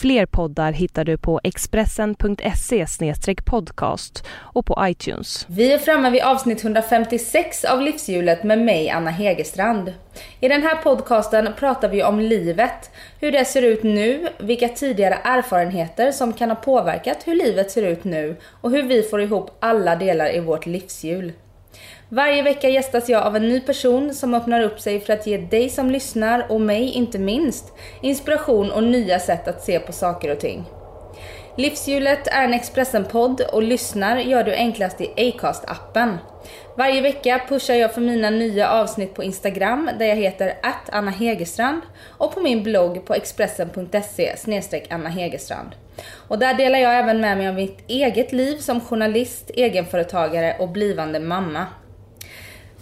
Fler poddar hittar du på expressen.se podcast och på iTunes. Vi är framme vid avsnitt 156 av Livshjulet med mig, Anna Hegerstrand. I den här podcasten pratar vi om livet, hur det ser ut nu, vilka tidigare erfarenheter som kan ha påverkat hur livet ser ut nu och hur vi får ihop alla delar i vårt livshjul. Varje vecka gästas jag av en ny person som öppnar upp sig för att ge dig som lyssnar, och mig inte minst, inspiration och nya sätt att se på saker och ting. Livshjulet är en Expressen-podd och lyssnar gör du enklast i Acast-appen. Varje vecka pushar jag för mina nya avsnitt på Instagram där jag heter Anna Hegerstrand och på min blogg på expressen.se Anna Hegerstrand. Och där delar jag även med mig av mitt eget liv som journalist, egenföretagare och blivande mamma.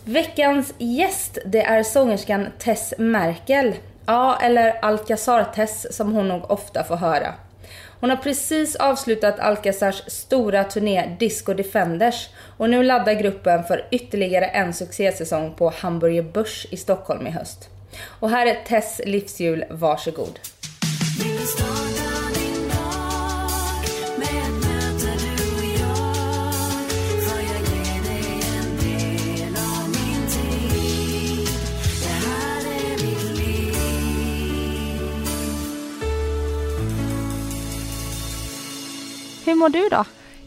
Veckans gäst, det är sångerskan Tess Merkel. Ja, eller Alcazar-Tess som hon nog ofta får höra. Hon har precis avslutat Alcazars stora turné Disco Defenders och nu laddar gruppen för ytterligare en succésäsong på Hamburger Börs i Stockholm i höst. Och här är Tess livsjul. varsågod. Mm. Mår du då?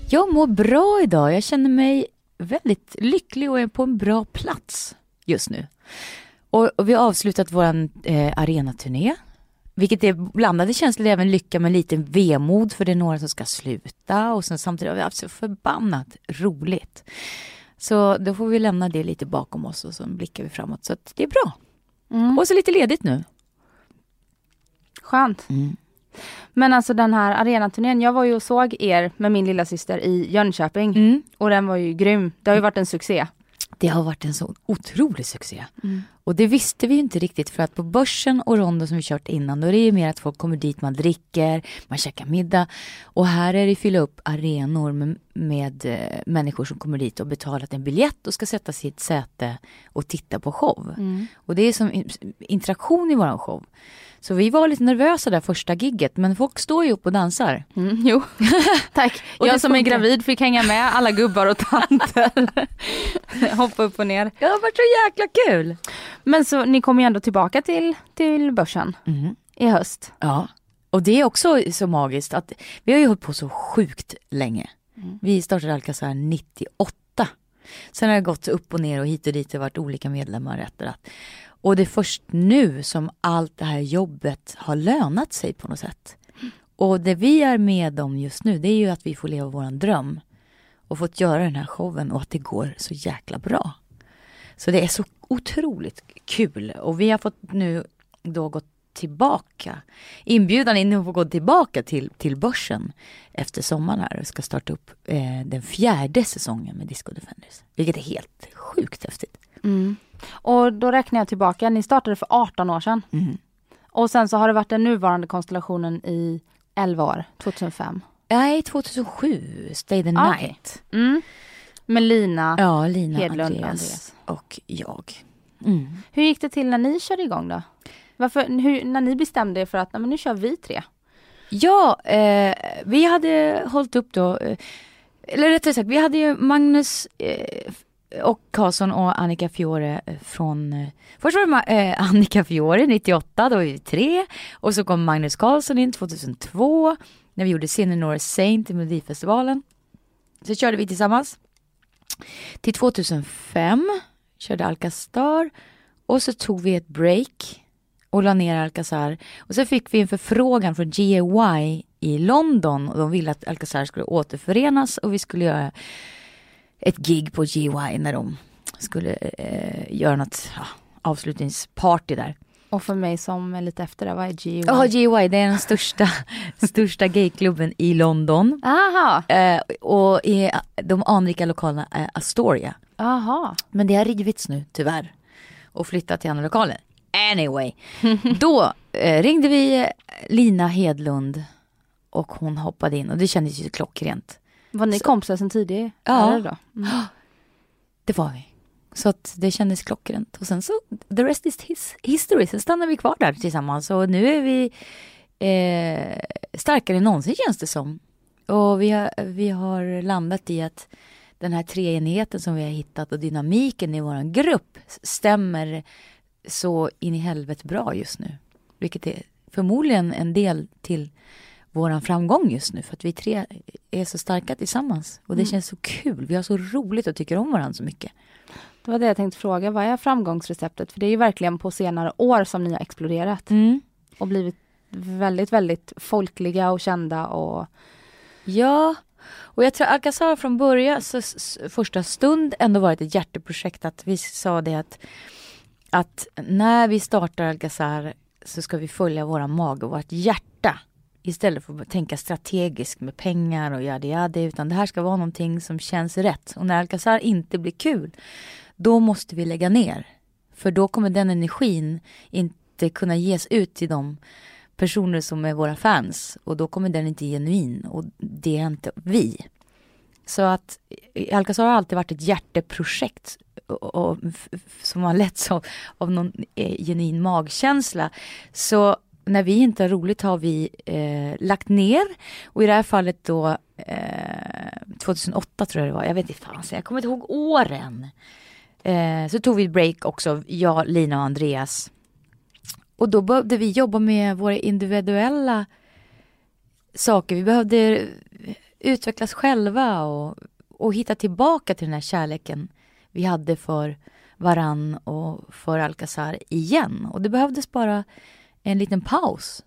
Jag mår bra idag. Jag känner mig väldigt lycklig och är på en bra plats just nu. Och, och vi har avslutat vår eh, arenaturné. Vilket är blandade känslor, även lycka men lite vemod för det är några som ska sluta och sen samtidigt har vi haft så förbannat roligt. Så då får vi lämna det lite bakom oss och så blickar vi framåt. Så det är bra. Mm. Och så lite ledigt nu. Skönt. Mm. Men alltså den här arenaturnén, jag var ju och såg er med min lilla syster i Jönköping. Mm. Och den var ju grym. Det har ju varit en succé. Det har varit en så otrolig succé. Mm. Och det visste vi inte riktigt för att på börsen och rondo som vi kört innan då är det ju mer att folk kommer dit, man dricker, man käkar middag. Och här är det fylla upp arenor med, med äh, människor som kommer dit och betalat en biljett och ska sätta sig i ett säte och titta på show. Mm. Och det är som interaktion i våran show. Så vi var lite nervösa där första gigget men folk står ju upp och dansar. Mm, jo, tack. och jag som är gravid fick hänga med alla gubbar och tanter. Hoppa upp och ner. Det har varit så jäkla kul. Men så ni kommer ju ändå tillbaka till, till börsen mm. i höst. Ja, och det är också så magiskt att vi har ju hållit på så sjukt länge. Mm. Vi startade Alcazar 98. Sen har det gått upp och ner och hit och dit och varit olika medlemmar rätt och rätt. Och det är först nu som allt det här jobbet har lönat sig på något sätt. Och det vi är med om just nu det är ju att vi får leva våran dröm. Och fått göra den här showen och att det går så jäkla bra. Så det är så otroligt kul. Och vi har fått nu då gått tillbaka. Inbjudan in att få gå tillbaka till, till börsen efter sommaren här och ska starta upp eh, den fjärde säsongen med Disco Defenders. Vilket är helt sjukt häftigt. Mm. Och då räknar jag tillbaka, ni startade för 18 år sedan. Mm. Och sen så har det varit den nuvarande konstellationen i 11 år, 2005. Nej, 2007, Stay the ah, Night. Okay. Mm. Med Lina, ja, Lina Hedlund Andreas, Andreas. och jag. Mm. Hur gick det till när ni körde igång då? Varför, hur, när ni bestämde er för att men nu kör vi tre? Ja, eh, vi hade hållit upp då, eh, eller rättare sagt, vi hade ju Magnus eh, och Karlsson och Annika Fiore eh, från, eh, först var det eh, Annika Fiore 98, då var vi tre. Och så kom Magnus Karlsson in 2002, när vi gjorde Sinner Saint i Melodifestivalen. Så körde vi tillsammans. Till 2005 körde Alcastar. och så tog vi ett break och la ner Alcazar. Och så fick vi en förfrågan från GAY i London och de ville att Alcazar skulle återförenas och vi skulle göra ett gig på GY när de skulle eh, göra något ja, avslutningsparty där. Och för mig som är lite efter det, vad är GY? Ja, GY det är den största, största gayklubben i London. Aha, Eh, och i de anrika lokalerna är Astoria. aha. Men det har rivits nu tyvärr. Och flyttat till andra lokaler. Anyway. Då eh, ringde vi Lina Hedlund. Och hon hoppade in och det kändes ju klockrent. Var ni Så- kompisar sen tidigare? Ja. Då? Mm. Det var vi. Så att det kändes klockrent. Och sen så, the rest is his history. Sen stannade vi kvar där tillsammans. Och nu är vi eh, starkare än någonsin känns det som. Och vi har, vi har landat i att den här treenigheten som vi har hittat och dynamiken i vår grupp stämmer så in i helvete bra just nu. Vilket är förmodligen en del till våran framgång just nu. För att vi tre är så starka tillsammans. Och det känns så kul. Vi har så roligt och tycker om varandra så mycket. Det var det jag tänkte fråga, vad är framgångsreceptet? För det är ju verkligen på senare år som ni har exploderat Mm. och blivit väldigt, väldigt folkliga och kända och Ja, och jag tror Alcazar från början, så, första stund ändå varit ett hjärteprojekt. Att vi sa det att, att när vi startar Alcazar så ska vi följa våra mage och vårt hjärta. Istället för att tänka strategiskt med pengar och yadi yadi. Utan det här ska vara någonting som känns rätt. Och när Alcazar inte blir kul, då måste vi lägga ner. För då kommer den energin inte kunna ges ut till de personer som är våra fans. Och då kommer den inte genuin. Och det är inte vi. Så att eh, Alcazar har alltid varit ett hjärteprojekt. Och, och, som har letts av, av någon eh, genuin magkänsla. Så när vi inte har roligt har vi eh, lagt ner. Och i det här fallet då eh, 2008 tror jag det var. Jag vet inte fan, jag kommer inte ihåg åren. Eh, så tog vi ett break också, jag, Lina och Andreas. Och då behövde vi jobba med våra individuella saker. Vi behövde utvecklas själva och, och hitta tillbaka till den här kärleken vi hade för varann och för Alcazar igen. Och det behövdes bara en liten paus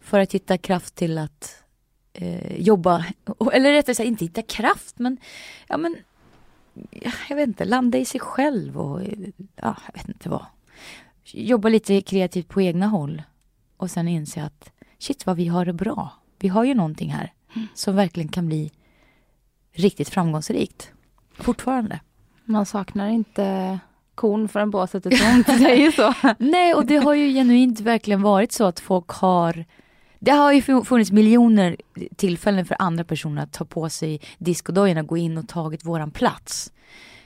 för att hitta kraft till att eh, jobba, eller rättare sagt inte hitta kraft men, ja men, jag vet inte, landa i sig själv och, ja, jag vet inte vad. Jobba lite kreativt på egna håll och sen inse att shit vad vi har det bra. Vi har ju någonting här som verkligen kan bli riktigt framgångsrikt. Fortfarande. Man saknar inte kon förrän båset är tomt. Det är ju så. Nej, och det har ju genuint verkligen varit så att folk har det har ju funnits miljoner tillfällen för andra personer att ta på sig discodojorna, gå in och tagit våran plats.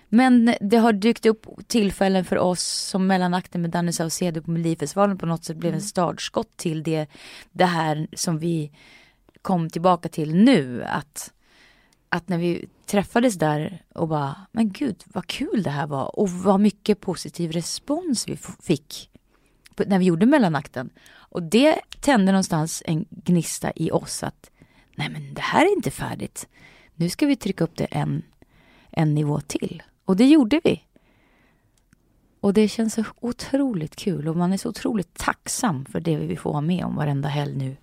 Men det har dykt upp tillfällen för oss som mellanakten med Danny Saucedo på Melodifestivalen på något sätt blev en startskott till det, det här som vi kom tillbaka till nu. Att, att när vi träffades där och bara, men gud vad kul det här var och vad mycket positiv respons vi fick när vi gjorde mellanakten. Och det tände någonstans en gnista i oss att nej men det här är inte färdigt. Nu ska vi trycka upp det en, en nivå till. Och det gjorde vi. Och det känns så otroligt kul och man är så otroligt tacksam för det vi får vara med om varenda helg nu.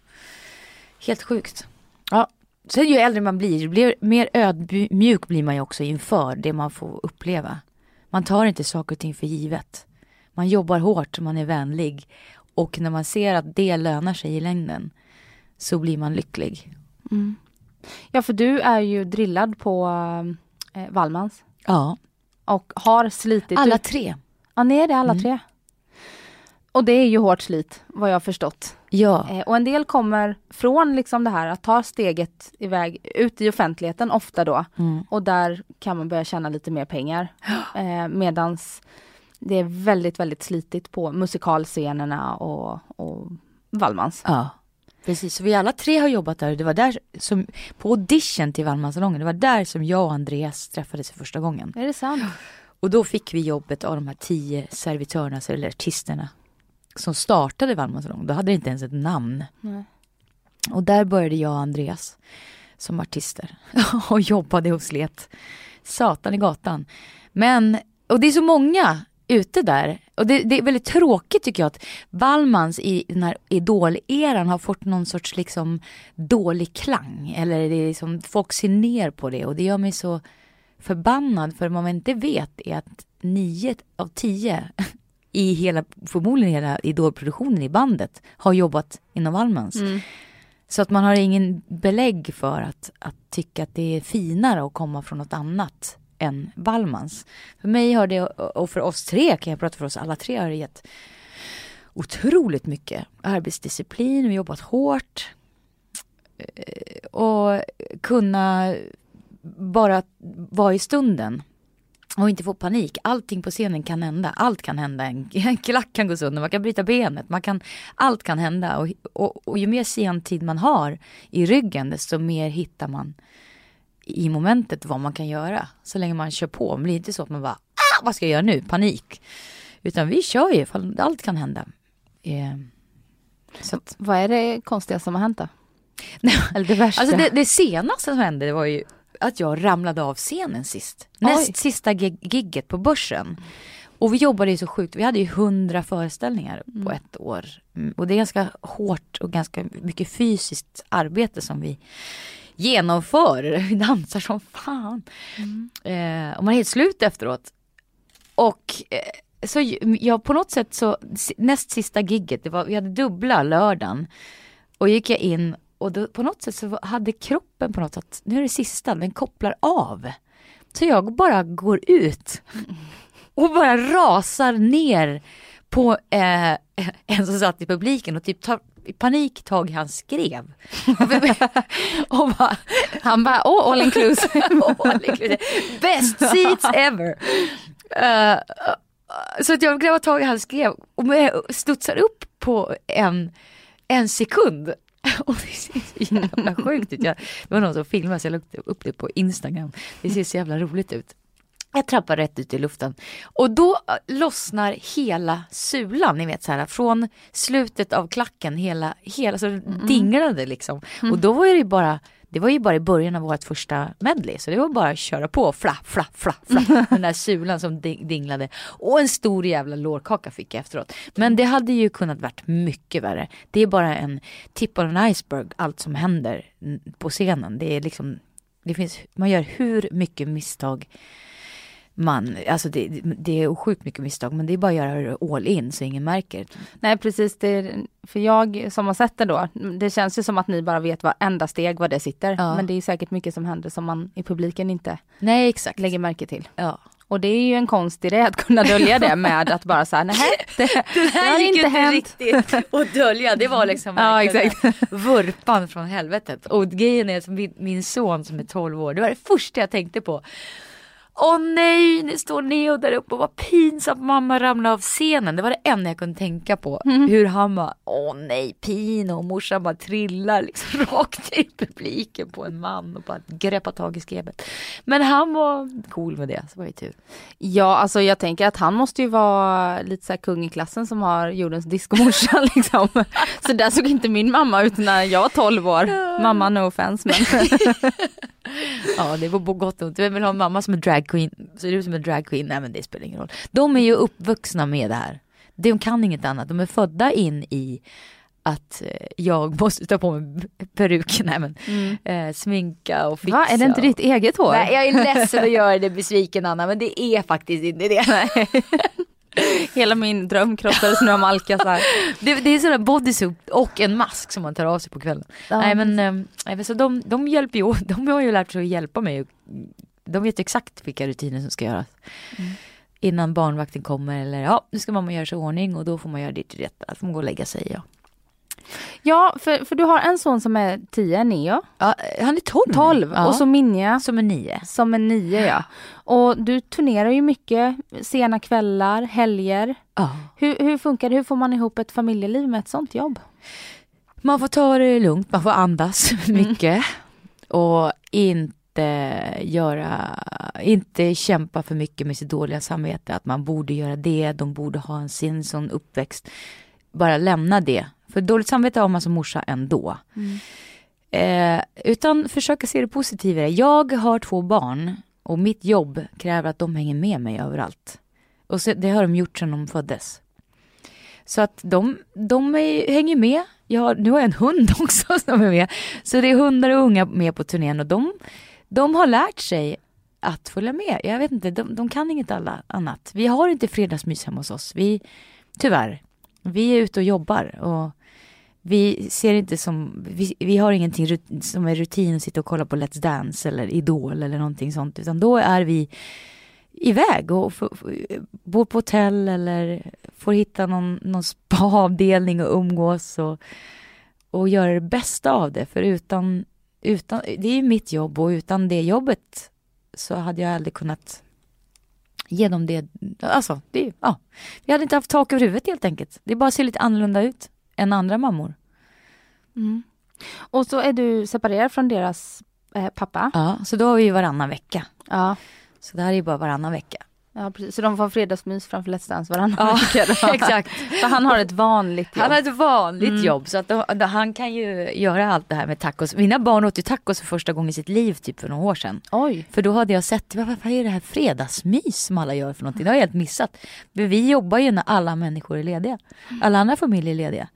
Helt sjukt. Ja, sen ju äldre man blir, blir mer ödmjuk blir man ju också inför det man får uppleva. Man tar inte saker och ting för givet. Man jobbar hårt, man är vänlig och när man ser att det lönar sig i längden så blir man lycklig. Ja, för du är ju drillad på eh, Wallmans Ja, och har slitit. alla ut- tre. Ja, ni är det alla Mm. tre. Och det är ju hårt slit, vad jag har förstått. Ja, Eh, och en del kommer från liksom det här att ta steget iväg ut i offentligheten ofta då. mm. Och där kan man börja tjäna lite mer pengar. Eh, medans det är väldigt, väldigt slitigt på musikalscenerna och, och Wallmans. ja. Precis, så vi alla tre har jobbat där. Det var där som, på audition till Wallmanssalongen, det var där som jag och Andreas träffades för första gången. Är det sant? Och då fick vi jobbet av de här tio servitörerna, eller artisterna, som startade Wallmanssalongen. Då hade det inte ens ett namn. Nej. Och där började jag och Andreas som artister och jobbade och slet satan i gatan. Men, och det är så många ute där. Och det, det är väldigt tråkigt tycker jag att Wallmans i den här idol-eran har fått någon sorts liksom dålig klang. Eller det är liksom, folk ser ner på det och det gör mig så förbannad för vad man inte vet är att nio av tio i hela, förmodligen hela idolproduktionen i bandet har jobbat inom Wallmans. Mm. Så att man har ingen belägg för att, att tycka att det är finare att komma från något annat än Wallmans. För mig har det, och för oss tre, kan jag prata för oss alla tre, har det gett otroligt mycket arbetsdisciplin, vi har jobbat hårt. Eh, Och kunna bara vara i stunden. Och inte få panik. Allting på scenen kan hända. Allt kan hända. En, klack kan gå sönder, man kan bryta benet. Man kan, allt kan hända. Och, och, och ju mer sentid man har i ryggen desto mer hittar man i momentet vad man kan göra. Så länge man kör på. Men det är inte så att man bara, ah, vad ska jag göra nu? Panik. Utan vi kör ju, för allt kan hända. Eh, så att, Vad är det konstigaste som har hänt då? Eller det värsta? Alltså det, det senaste som hände det var ju att jag ramlade av scenen sist. Näst Oj. sista gig- gigget på börsen. Och vi jobbade ju så sjukt, vi hade ju hundra föreställningar på ett år. Mm, Och det är ganska hårt och ganska mycket fysiskt arbete som vi genomför. Vi dansar som fan. Eh, och man är helt slut efteråt. Och eh, så jag på något sätt så, näst sista gigget, det var, vi hade dubbla lördagen. Och gick jag in och då, på något sätt så hade kroppen på något sätt, nu är det sista, den kopplar av. Så jag bara går ut och bara rasar ner på eh, en som satt i publiken och typ tar i panik tag i hans skrev. och bara, Han bara, åh, all inclusive. all inclusive. Best seats ever. Eh, så att jag grabbar tag i hans skrev och studsar upp på en, en sekund. Och det ser så jävla sjukt ut. Jag, det var någon som filmade så jag la upp- det på Instagram. Det ser så jävla roligt ut. Jag trappar rätt ut i luften. Och då eh, lossnar hela sulan, ni vet så här från slutet av klacken, hela, hela så dinglade liksom. Och då var det ju bara, det var ju bara i början av vårt första medley. Så det var bara att köra på, fla, fla, fla, fla. Den där sulan som ding- dinglade. Och en stor jävla lårkaka fick jag efteråt. Men det hade ju kunnat varit mycket värre. Det är bara en tip on an iceberg, allt som händer på scenen. Det är liksom, det finns, man gör hur mycket misstag man, alltså det, det är sjukt mycket misstag men det är bara att göra all in så ingen märker. Nej precis, det för jag som har sett det då, det känns ju som att ni bara vet varenda steg var det sitter. Ja. Men det är säkert mycket som händer som man i publiken inte Nej exakt. lägger märke till. Ja. Och det är ju en konst i det att kunna dölja det med att bara säga nej, det, det har inte hänt. riktigt att dölja. Det var liksom Ja, exakt. vurpan från helvetet. Och grejen är min, min son som är 12 år, det var det första jag tänkte på. Åh nej, nu står Neo där uppe och vad pinsamt mamma ramlade av scenen. Det var det enda jag kunde tänka på. Hur han bara, åh nej, Pino och morsan bara trillar liksom rakt i publiken på en man och bara greppar tag i skrevet. Men han var cool med det, så var det tur. Ja, alltså jag tänker att han måste ju vara lite så kung i klassen som har jordens diskomorsa liksom. Så där såg inte min mamma ut när jag var 12 år. Mamma no offense men. Ja, det var på gott och ont. Vem vill ha en mamma som är dragqueen? Ser du som en dragqueen? Nej, men det spelar ingen roll. De är ju uppvuxna med det här. De kan inget annat. De är födda in i att eh, jag måste ta på mig peruk, nej men eh, sminka och fixa. Va, är det inte ditt eget hår? Nej, jag är ledsen att göra det besviken Anna, men det är faktiskt inte det. Hela min dröm krossades nu av alkasar. Det, det är sådär bodysuit och en mask som man tar av sig på kvällen. Ja, nej men, eh, så de, de hjälper ju, de har ju lärt sig att hjälpa mig. De vet exakt vilka rutiner som ska göras. Innan barnvakten kommer eller ja, nu ska mamma göra sig i ordning och då får man göra ditt och detta. får man gå och lägga sig. Ja. Ja, för, för du har en son som är 10, Neo. Ja, han är 12 nu. 12 ja. och så Minja som är 9. som är 9 ja. Och du turnerar ju mycket, sena kvällar, helger. Ja. Hur, hur funkar det? Hur får man ihop ett familjeliv med ett sånt jobb? Man får ta det lugnt, man får andas mycket. Och inte göra, inte kämpa för mycket med sitt dåliga samvete. Att man borde göra det, de borde ha en sin sån uppväxt. Bara lämna det. För dåligt samvete har man som morsa ändå. Eh, utan försöka se det positiva. i det. Jag har två barn och mitt jobb kräver att de hänger med mig överallt. Och så, det har de gjort sedan de föddes. Så att de, de är, hänger med. Jag har, nu har jag en hund också som är med. Så det är hundar och unga med på turnén och de, de har lärt sig att följa med. Jag vet inte, de, de kan inget alla, annat. Vi har inte fredagsmys hemma hos oss. Vi, tyvärr. Vi är ute och jobbar och vi ser inte som, vi, vi har ingenting rut- som är rutin att sitta och kolla på Let's Dance eller Idol eller någonting sånt. Utan då är vi iväg och f- f- bor på hotell eller får hitta någon, någon spa-avdelning och umgås och, och göra det bästa av det. För utan, utan, det är ju mitt jobb och utan det jobbet så hade jag aldrig kunnat ge dem det. Alltså, det, ja. Vi hade inte haft tak över huvudet helt enkelt. Det bara ser lite annorlunda ut än andra mammor. Mm. Och så är du separerad från deras eh, pappa. Ja, så då har vi ju varannan vecka. Ja. Så det här är ju bara varannan vecka. Ja, precis. Så de får fredagsmys framför Let's Dance varannan Ja, vecka. exakt. För han har ett vanligt jobb. Han har ett vanligt Mm. jobb så att då, då, han kan ju göra allt det här med tacos. Mina barn åt ju tacos för första gången i sitt liv typ för några år sedan. Oj. För då hade jag sett, vad, vad är det här fredagsmys som alla gör för någonting? Det har jag helt missat. Men vi jobbar ju när alla människor är lediga. Alla andra familjer är lediga.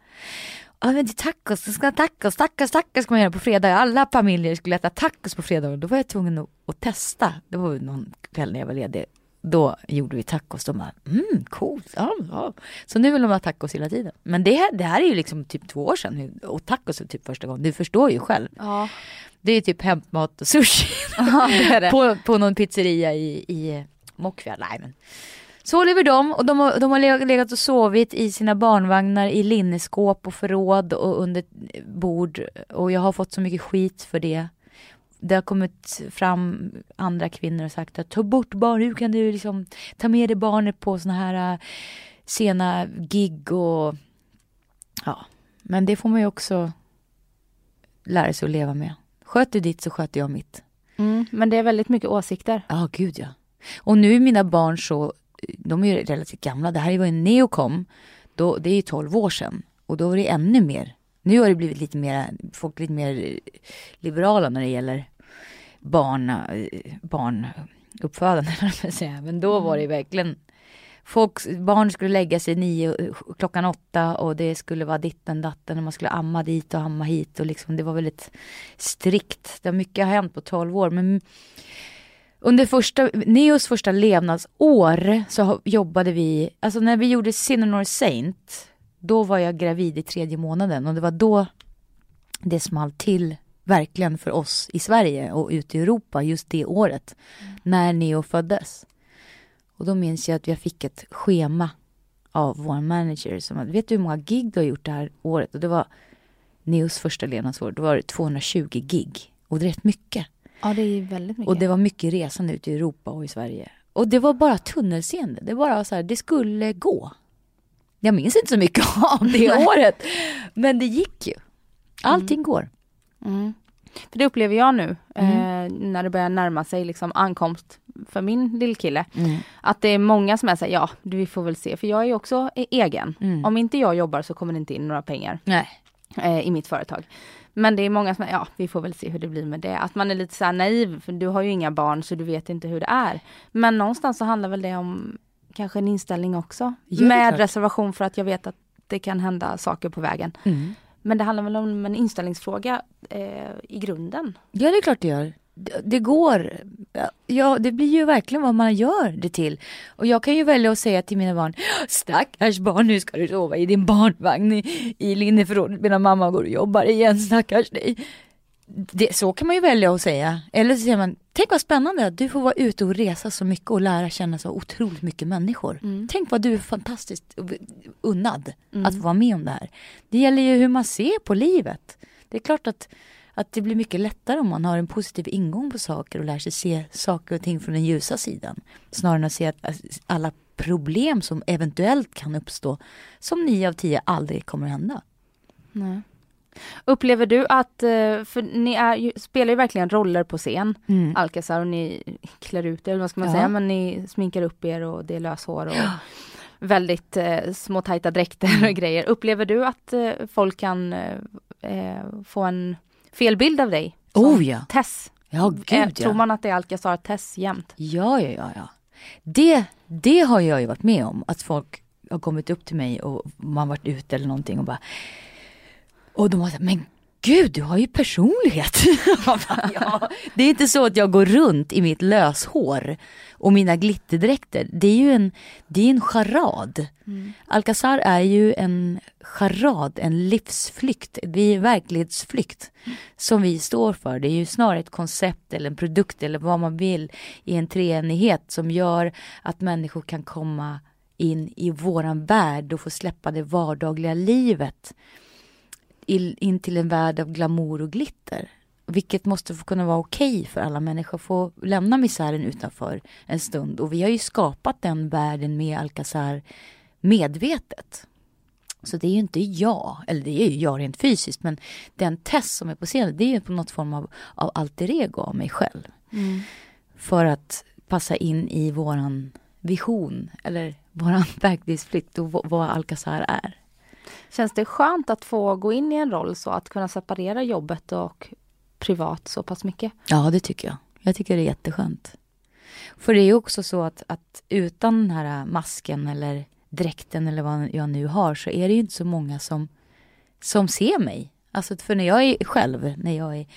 Ja men det är tacos, det ska tacos, tacos, tacos ska man göra på fredag. Alla familjer skulle äta tacos på fredag då var jag tvungen att, att testa. Det var någon kväll när jag var ledig. Då gjorde vi tacos. De bara, mm, coolt. Ja, ja. Så nu vill de ha tacos hela tiden. Men det, här- det här är ju liksom typ två år sedan och tacos är typ första gången. Du förstår ju själv. Ja, Det är typ hämtmat och sushi ja det det. på, på någon pizzeria i, i Mockfjärd. Nej, men. Så lever de och de har, de har leg- legat och sovit i sina barnvagnar i linneskåp och förråd och under bord. Och jag har fått så mycket skit för det. Det har kommit fram andra kvinnor och sagt att ta bort barn, hur kan du liksom ta med dig barnet på såna här äh, sena gig och ja. Men det får man ju också lära sig att leva med. Sköt du ditt så sköter jag mitt. Mm, men det är väldigt mycket åsikter. Ja, gud ja. Och nu är mina barn så, de är ju relativt gamla. Det här var ju när kom, då, det är ju 12 år sedan. Och då var det ännu mer. Nu har det blivit lite mer, folk lite mer liberala när det gäller barn, barnuppfödande, att säga. Men då var det verkligen, folk, barn skulle lägga sig nio, klockan åtta och det skulle vara ditten datten och man skulle amma dit och amma hit och liksom det var väldigt strikt. Det har mycket har hänt på 12 år men under första, Neos första levnadsår så jobbade vi, alltså när vi gjorde Sinner Saint, då var jag gravid i tredje månaden och det var då det small till verkligen för oss i Sverige och ute i Europa just det året när Neo föddes. Och då minns jag att jag fick ett schema av vår manager som att, vet du hur många gig du har gjort det här året? Och det var Neos första levnadsår, då var det 220 gig. Och det är rätt mycket. Ja, det är väldigt mycket. Och det var mycket resande ute i Europa och i Sverige. Och det var bara tunnelseende. Det var bara så här, det skulle gå. Jag minns inte så mycket av det året. Men det gick ju. Allting går. Mm. För det upplever jag nu Mm. eh, när det börjar närma sig liksom ankomst för min lillkille. Mm. Att det är många som är såhär, ja vi får väl se. För jag är ju också e- egen. Mm. Om inte jag jobbar så kommer det inte in några pengar eh, i mitt företag. Men det är många som är, ja vi får väl se hur det blir med det. Att man är lite såhär naiv, för du har ju inga barn så du vet inte hur det är. Men någonstans så handlar väl det om kanske en inställning också. Är med klart. reservation för att jag vet att det kan hända saker på vägen. Mm. Men det handlar väl om en inställningsfråga eh, i grunden. Ja, det är klart det gör. Det, det går. Ja, det blir ju verkligen vad man gör det till. Och jag kan ju välja att säga till mina barn, stackars barn, nu ska du sova i din barnvagn i, i linneförrådet medan mamma går och jobbar igen, stackars dig. Det, så kan man ju välja att säga. Eller så säger man, tänk vad spännande att du får vara ute och resa så mycket och lära känna så otroligt mycket människor. Tänk vad du är fantastiskt unnad att få vara med om det här. Det gäller ju hur man ser på livet. Det är klart att, att det blir mycket lättare om man har en positiv ingång på saker och lär sig se saker och ting från den ljusa sidan. Snarare än att se att alla problem som eventuellt kan uppstå som nio av tio aldrig kommer att hända. Nej. Upplever du att, eh, för ni är spelar ju verkligen roller på scen, Mm. Alcazar, och ni klär ut er, eller vad ska man Ja. säga, men ni sminkar upp er och det är löshår och väldigt eh, små tajta dräkter Mm. och grejer. Upplever du att eh, folk kan eh, eh, få en fel bild av dig? Oh ja, Tess? ja Eh, gud Tror ja. man att det är Alcazar Tess jämt? Ja, ja, ja, ja. Det, det har jag ju varit med om. Att folk har kommit upp till mig och man varit ute eller någonting och bara Och de har sagt, men Gud, du har ju personlighet. ja, det är inte så att jag går runt i mitt löshår och mina glitterdräkter. Det är ju en, det är en charad. Mm. Alcazar är ju en charad, en livsflykt, det är verklighetsflykt mm. som vi står för. Det är ju snarare ett koncept eller en produkt eller vad man vill i en treenighet som gör att människor kan komma in i våran värld och få släppa det vardagliga livet in till en värld av glamour och glitter. Vilket måste få kunna vara okej okay för alla människor, få lämna misären utanför en stund. Och vi har ju skapat den världen med Alcazar medvetet. Så det är ju inte jag, eller det är ju jag rent fysiskt, men den test som är på scenen, det är ju på något form av, av alter ego av mig själv. Mm. För att passa in i våran vision, eller våran verklighetsflykt och vad Alcazar är. Känns det skönt att få gå in i en roll så, att kunna separera jobbet och privat så pass mycket? Ja, det tycker jag. Jag tycker det är jätteskönt. För det är också så att, att utan den här masken eller dräkten eller vad jag nu har så är det ju inte så många som, som ser mig. Alltså för när jag är själv, när jag är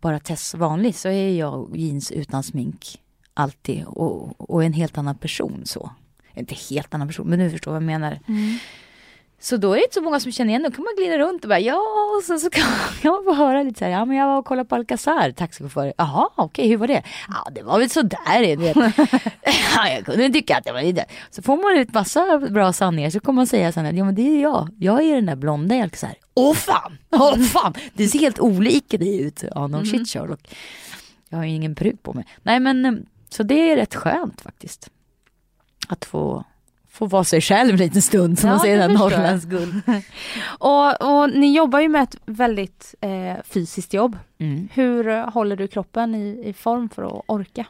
bara Tess vanlig så är jag jeans utan smink alltid och, och en helt annan person så. Inte helt annan person men du förstår vad jag menar. Mm. Så då är det inte så många som känner igen Då kan man glida runt och bara ja, och sen så kan, man få höra lite så här, ja men jag var och kollade på Alcazar, taxichaufför. Jaha, okej, okay, hur var det? Ja, det var väl sådär, vet. ja, jag kunde tycka att det var lite. Så får man ut massa bra sanningar så kommer man säga här, ja men det är jag, jag är den där blonda i Alcazar. Åh fan, åh fan, det ser helt olika det ut. Ja, no mm. shit Sherlock. Jag har ju ingen peruk på mig. Nej men, så det är rätt skönt faktiskt. Att få få vara sig själv en liten stund som ja, man säger, Norrlands guld. och, och ni jobbar ju med ett väldigt eh, fysiskt jobb. Mm. Hur håller du kroppen i, i form för att orka?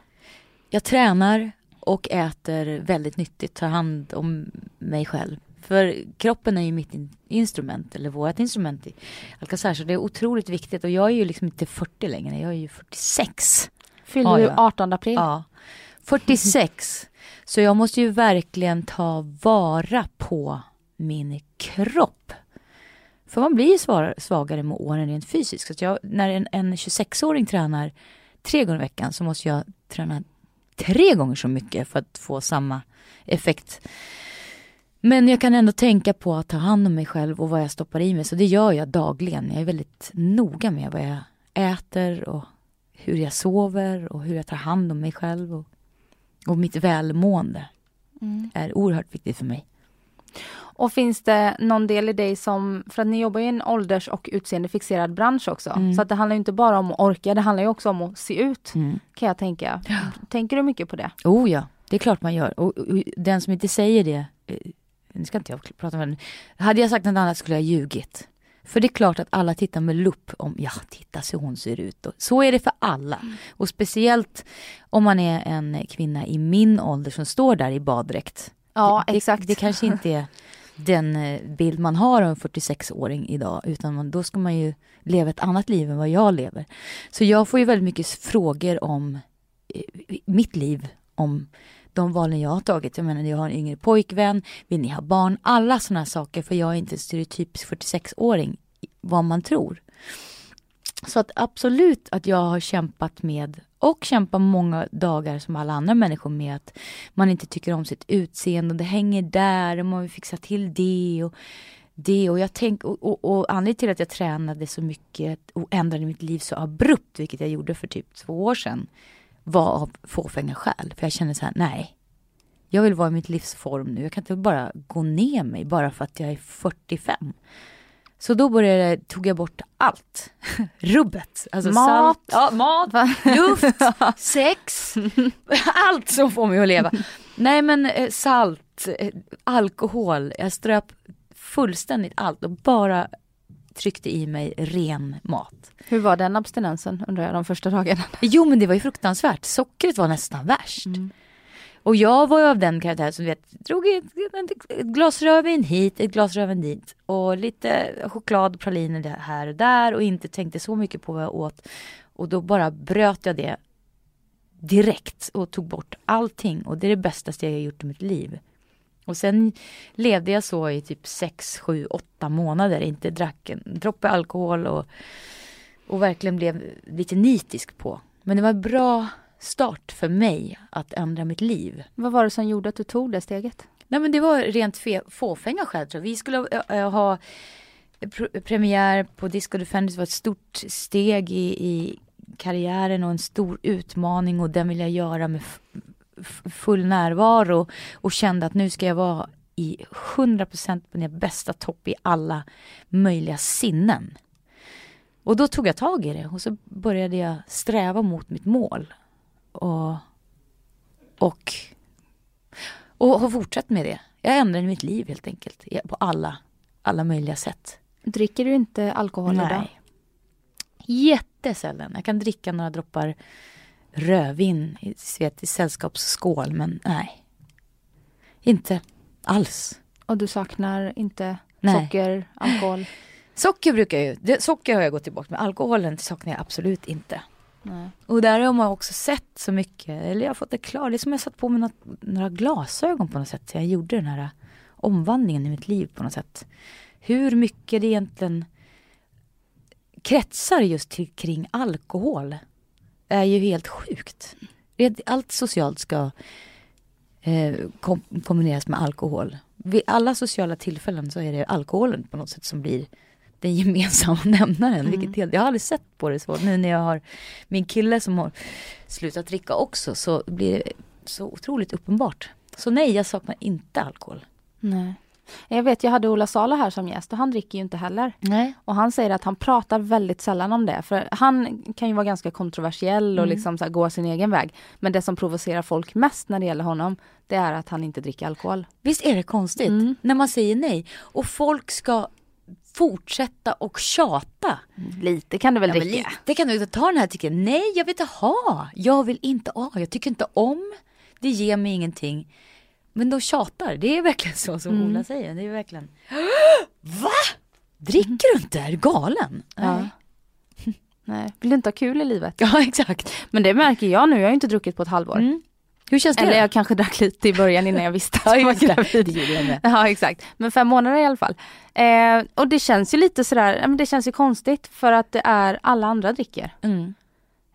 Jag tränar och äter väldigt nyttigt, tar hand om mig själv. För kroppen är ju mitt instrument, eller vårt instrument i Alcazar, så det är otroligt viktigt. Och jag är ju liksom inte 40 längre, jag är ju 46. Fyller du 18 april? Ja. 46. Så jag måste ju verkligen ta vara på min kropp. För man blir ju svagare med åren rent fysiskt. Så jag, när en, en 26-åring tränar tre gånger i veckan så måste jag träna tre gånger så mycket för att få samma effekt. Men jag kan ändå tänka på att ta hand om mig själv och vad jag stoppar i mig. Så det gör jag dagligen. Jag är väldigt noga med vad jag äter och hur jag sover och hur jag tar hand om mig själv. Och och mitt välmående mm. är oerhört viktigt för mig. Och finns det någon del i dig som, för att ni jobbar i en ålders och utseendefixerad bransch också, mm. så att det handlar inte bara om att orka, det handlar ju också om att se ut, mm. kan jag tänka. Tänker du mycket på det? Oh ja, det är klart man gör. Och, och, och den som inte säger det, eh, nu ska inte jag prata med den. Hade jag sagt något annat skulle jag ljugit. För det är klart att alla tittar med lupp om, ja titta så hon ser ut. Och så är det för alla. Mm. Och speciellt om man är en kvinna i min ålder som står där i baddräkt. Ja det, exakt. Det, det kanske inte är den eh, bild man har av en 46-åring idag. Utan man, då ska man ju leva ett annat liv än vad jag lever. Så jag får ju väldigt mycket frågor om eh, mitt liv. Om de valen jag har tagit. Jag menar, jag har en yngre pojkvän, vill ni ha barn? Alla sådana saker, för jag är inte stereotypisk 46-åring, vad man tror. Så att absolut att jag har kämpat med och kämpar många dagar som alla andra människor med att man inte tycker om sitt utseende och det hänger där och man vill fixa till det och det och jag tänk, och, och, och anledningen till att jag tränade så mycket och ändrade mitt liv så abrupt, vilket jag gjorde för typ två år sedan, var av fåfänga skäl. För jag kände så här, nej. Jag vill vara i mitt livsform nu. Jag kan inte bara gå ner mig bara för att jag är 45. Så då började, tog jag bort allt. Rubbet. Alltså mat. Salt, ja, mat, luft, sex. allt som får mig att leva. Nej men eh, salt, eh, alkohol. Jag ströp fullständigt allt och bara tryckte i mig ren mat. Hur var den abstinensen undrar jag de första dagarna? Jo men det var ju fruktansvärt. Sockret var nästan värst. Mm. Och jag var ju av den karaktär som vet, drog ett, ett glas rödvin hit, ett glas rödvin dit och lite choklad och praliner här och där och inte tänkte så mycket på vad jag åt. Och då bara bröt jag det direkt och tog bort allting och det är det bästa steg jag gjort i mitt liv. Och sen levde jag så i typ 6, 7, 8 månader. Inte drack en droppe alkohol och, och verkligen blev lite nitisk på. Men det var en bra start för mig att ändra mitt liv. Vad var det som gjorde att du tog det steget? Nej men det var rent fåfänga skäl. Vi skulle äh, ha pr premiär på Disco Defenders. Det var ett stort steg i, i karriären och en stor utmaning och den vill jag göra med full närvaro och kände att nu ska jag vara i 100% på min bästa topp i alla möjliga sinnen. Och då tog jag tag i det och så började jag sträva mot mitt mål. Och, och, och har fortsatt med det. Jag ändrade mitt liv helt enkelt på alla, alla möjliga sätt. Dricker du inte alkohol Nej. idag? Jättesällan. Jag kan dricka några droppar rödvin i, vet, i sällskapsskål, men nej. Inte alls. Och du saknar inte nej. socker, alkohol? Socker brukar jag ju, socker har jag gått tillbaka med. Alkoholen saknar jag absolut inte. Nej. Och där har man också sett så mycket, eller jag har fått det klart. Det är som jag satt på mig något, några glasögon på något sätt. Jag gjorde den här omvandlingen i mitt liv på något sätt. Hur mycket det egentligen kretsar just till, kring alkohol är ju helt sjukt. Allt socialt ska eh, kom, kombineras med alkohol. Vid alla sociala tillfällen så är det alkoholen på något sätt som blir den gemensamma nämnaren. Mm. Vilket jag har aldrig sett på det så. Nu när jag har min kille som har slutat dricka också så blir det så otroligt uppenbart. Så nej, jag saknar inte alkohol. Nej. Jag vet, jag hade Ola Sala här som gäst och han dricker ju inte heller. Nej. Och han säger att han pratar väldigt sällan om det. För han kan ju vara ganska kontroversiell och mm. liksom så gå sin egen väg. Men det som provocerar folk mest när det gäller honom, det är att han inte dricker alkohol. Visst är det konstigt? Mm. När man säger nej. Och folk ska fortsätta och tjata. Lite kan du väl ja, dricka? Lite kan du ta den här tycker nej jag vill inte ha. Jag vill inte ha, jag tycker inte om. Det ger mig ingenting. Men de tjatar, det är verkligen så som mm. Ola säger. Det är verkligen Va? Dricker du inte? Är du galen? Ja. Nej. Vill du inte ha kul i livet? Ja exakt. Men det märker jag nu, jag har inte druckit på ett halvår. Mm. Hur känns det? Eller jag kanske drack lite i början innan jag visste att jag var gravid. Ja exakt. Men fem månader i alla fall. Eh, och det känns ju lite sådär, det känns ju konstigt för att det är alla andra dricker. Mm.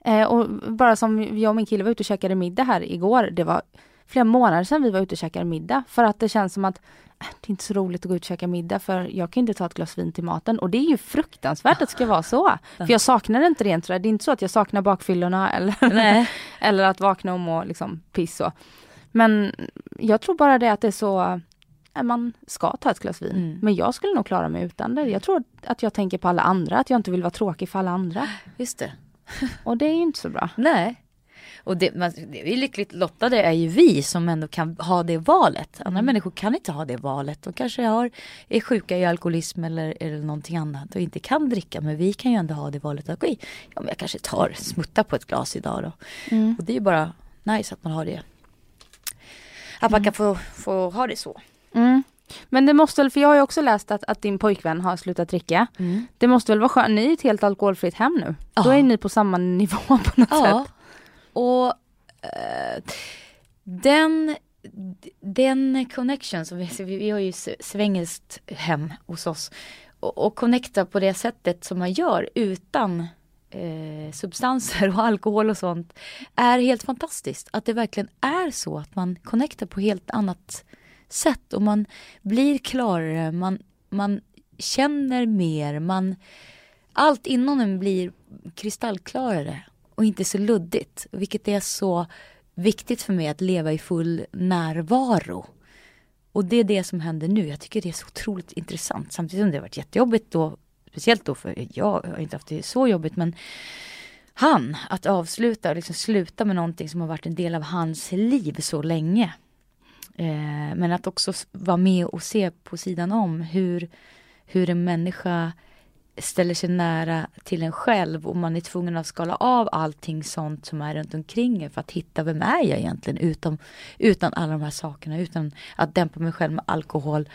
Eh, och bara som jag och min kille var ute och käkade middag här igår. Det var flera månader sedan vi var ute och käkade middag. För att det känns som att äh, det är inte så roligt att gå ut och käka middag för jag kan inte ta ett glas vin till maten. Och det är ju fruktansvärt att det ska vara så. För jag saknar inte rent Det är inte så att jag saknar bakfyllorna eller, eller att vakna och må liksom piss så. Men jag tror bara det att det är så äh, man ska ta ett glas vin. Mm. Men jag skulle nog klara mig utan det. Jag tror att jag tänker på alla andra, att jag inte vill vara tråkig för alla andra. Just det. Och det är ju inte så bra. Nej. Och det, man, det är lyckligt lottade är ju vi som ändå kan ha det valet. Andra mm. människor kan inte ha det valet. De kanske har, är sjuka i alkoholism eller, eller någonting annat och inte kan dricka. Men vi kan ju ändå ha det valet att ja, men jag kanske tar smutta på ett glas idag då. Mm. Och det är ju bara nice att man har det. Att man mm. kan få, få ha det så. Mm. Men det måste väl, för jag har ju också läst att, att din pojkvän har slutat dricka. Mm. Det måste väl vara skönt, ni är ett helt alkoholfritt hem nu. Ja. Då är ni på samma nivå på något ja. sätt. Och eh, den, den connection som vi, vi har ju svengelskt hem hos oss. Och, och connecta på det sättet som man gör utan eh, substanser och alkohol och sånt. Är helt fantastiskt. Att det verkligen är så att man connectar på helt annat sätt. Och man blir klarare, man, man känner mer, man allt inom en blir kristallklarare och inte så luddigt. Vilket är så viktigt för mig att leva i full närvaro. Och det är det som händer nu. Jag tycker det är så otroligt intressant. Samtidigt som det har varit jättejobbigt då. Speciellt då för jag har inte haft det så jobbigt men han, att avsluta, liksom sluta med någonting som har varit en del av hans liv så länge. Eh, men att också vara med och se på sidan om hur, hur en människa ställer sig nära till en själv och man är tvungen att skala av allting sånt som är runt omkring en för att hitta vem är jag egentligen utan, utan alla de här sakerna, utan att dämpa mig själv med alkohol.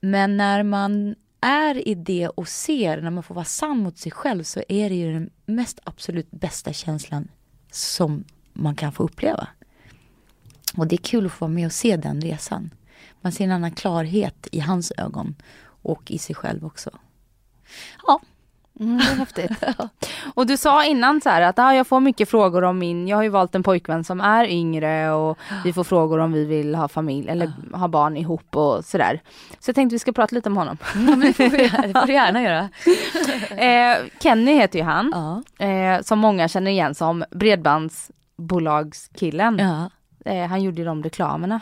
Men när man är i det och ser, när man får vara sann mot sig själv så är det ju den mest absolut bästa känslan som man kan få uppleva. Och det är kul att få vara med och se den resan. man ser en annan klarhet i hans ögon och i sig själv också. Ja, Mm, det är häftigt. och du sa innan så här att ah, jag får mycket frågor om min, jag har ju valt en pojkvän som är yngre och vi får frågor om vi vill ha familj eller ha barn ihop och sådär. Så jag tänkte vi ska prata lite om honom. Ja, det, får vi, det får du gärna göra. eh, Kenny heter ju han, Ja. eh, som många känner igen som bredbandsbolagskillen. Ja. Eh, han gjorde de reklamerna.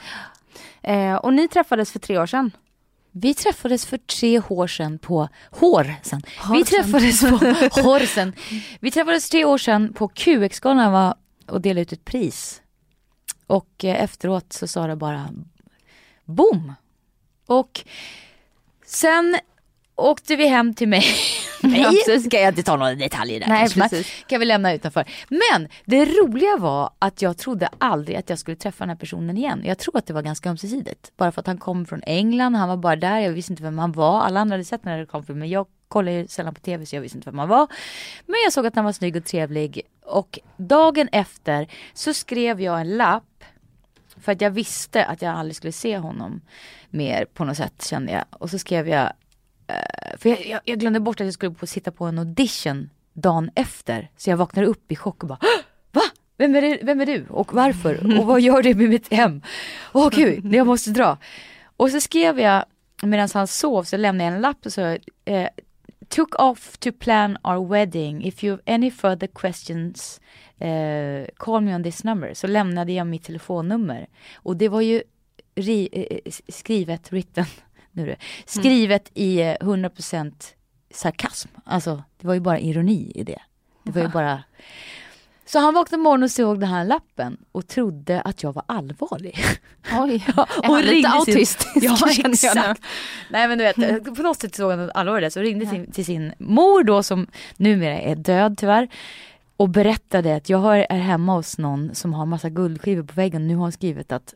Eh, och ni träffades för tre år sedan. Vi träffades för tre år sedan på Hår sen. Vi Hårsen. träffades på Hårsen. Vi träffades tre år sedan på QX-galan var och delade ut ett pris. Och eh, efteråt så sa det bara boom. Och sen åkte vi hem till mig. Nej, Ja, precis. ska jag inte ta några detaljer där. Nej, precis. kan vi lämna utanför. Men det roliga var att jag trodde aldrig att jag skulle träffa den här personen igen. Jag tror att det var ganska ömsesidigt. Bara för att han kom från England, han var bara där, jag visste inte vem han var. Alla andra hade sett den här reklamfilmen, men jag kollar ju sällan på tv så jag visste inte vem han var. Men jag såg att han var snygg och trevlig. Och dagen efter så skrev jag en lapp för att jag visste att jag aldrig skulle se honom mer på något sätt kände jag. Och så skrev jag, Eh, för jag, jag, jag glömde bort att jag skulle på, sitta på en audition dagen efter. Så jag vaknade upp i chock och bara, va? Vem är, det, vem är du och varför? Och vad gör du med mitt hem? Åh gud, jag måste dra. Och så skrev jag, medan han sov så lämnade jag en lapp och så eh, Took off to plan our wedding. If you have any further questions eh, call me on this number. Så lämnade jag mitt telefonnummer. Och det var ju ri, eh, skrivet, written, nu är det, skrivet i eh, 100% sarkasm. Alltså det var ju bara ironi i det. Det var ju bara så han vaknade morgonen och såg den här lappen och trodde att jag var allvarlig. Oj, Ja, är han lite sin- autistisk? Ja exakt. Nej men du vet, på något sätt såg han allvar i det. Så ringde sin, till sin mor då som numera är död tyvärr. Och berättade att jag är hemma hos någon som har massa guldskivor på väggen. Nu har hon skrivit att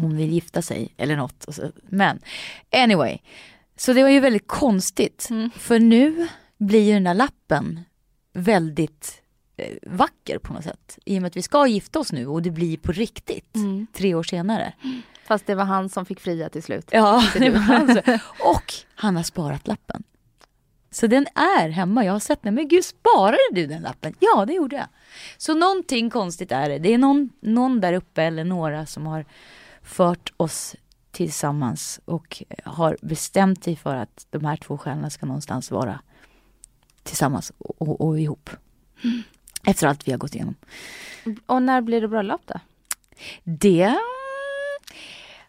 hon vill gifta sig eller något. Men anyway. Så det var ju väldigt konstigt. Mm. För nu blir ju den där lappen väldigt eh, vacker på något sätt. I och med att vi ska gifta oss nu och det blir på riktigt. Mm. Tre år senare. Fast det var han som fick fria till slut. Ja, det var han så. Och han har sparat lappen. Så den är hemma, jag har sett den. Men gud, sparade du den lappen? Ja, det gjorde jag. Så någonting konstigt är det. Det är någon, någon där uppe eller några som har fört oss tillsammans och har bestämt sig för att de här två själarna ska någonstans vara tillsammans och, och, och ihop. Efter allt vi har gått igenom. Och när blir det bröllop då? Det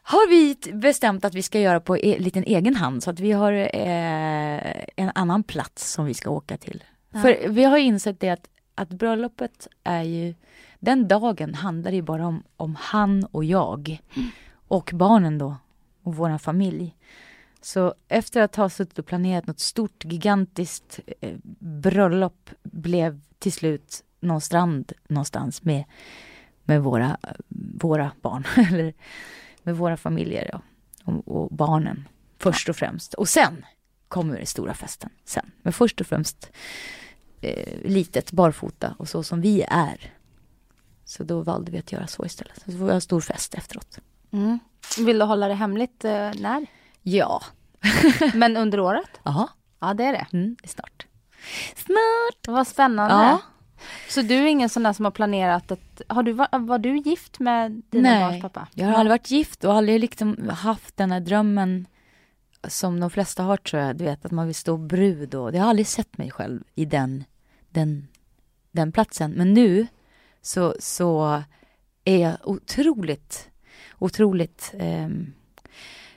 har vi bestämt att vi ska göra på en liten egen hand så att vi har eh, en annan plats som vi ska åka till. För vi har insett det att, att bröllopet är ju, den dagen handlar ju bara om, om han och jag och barnen då och vår familj. Så efter att ha suttit och planerat något stort gigantiskt eh, bröllop blev till slut någon strand någonstans med, med våra, våra barn. Eller med våra familjer ja. och, och barnen först och främst. Och sen kommer den stora festen sen. Men först och främst eh, litet, barfota och så som vi är. Så då valde vi att göra så istället. Så vi ha en stor fest efteråt. Mm. Vill du hålla det hemligt eh, när? Ja. Men under året? Jaha. Ja det är det. Mm, det är snart. Snart! Vad spännande. Ja. Så du är ingen sån där som har planerat ett... Har du, var, var du gift med dina Nej. barns pappa? Jag har aldrig varit gift och aldrig liksom haft den här drömmen som de flesta har tror jag. Du vet att man vill stå brud och jag har aldrig sett mig själv i den, den, den platsen. Men nu så, så är jag otroligt, otroligt ehm,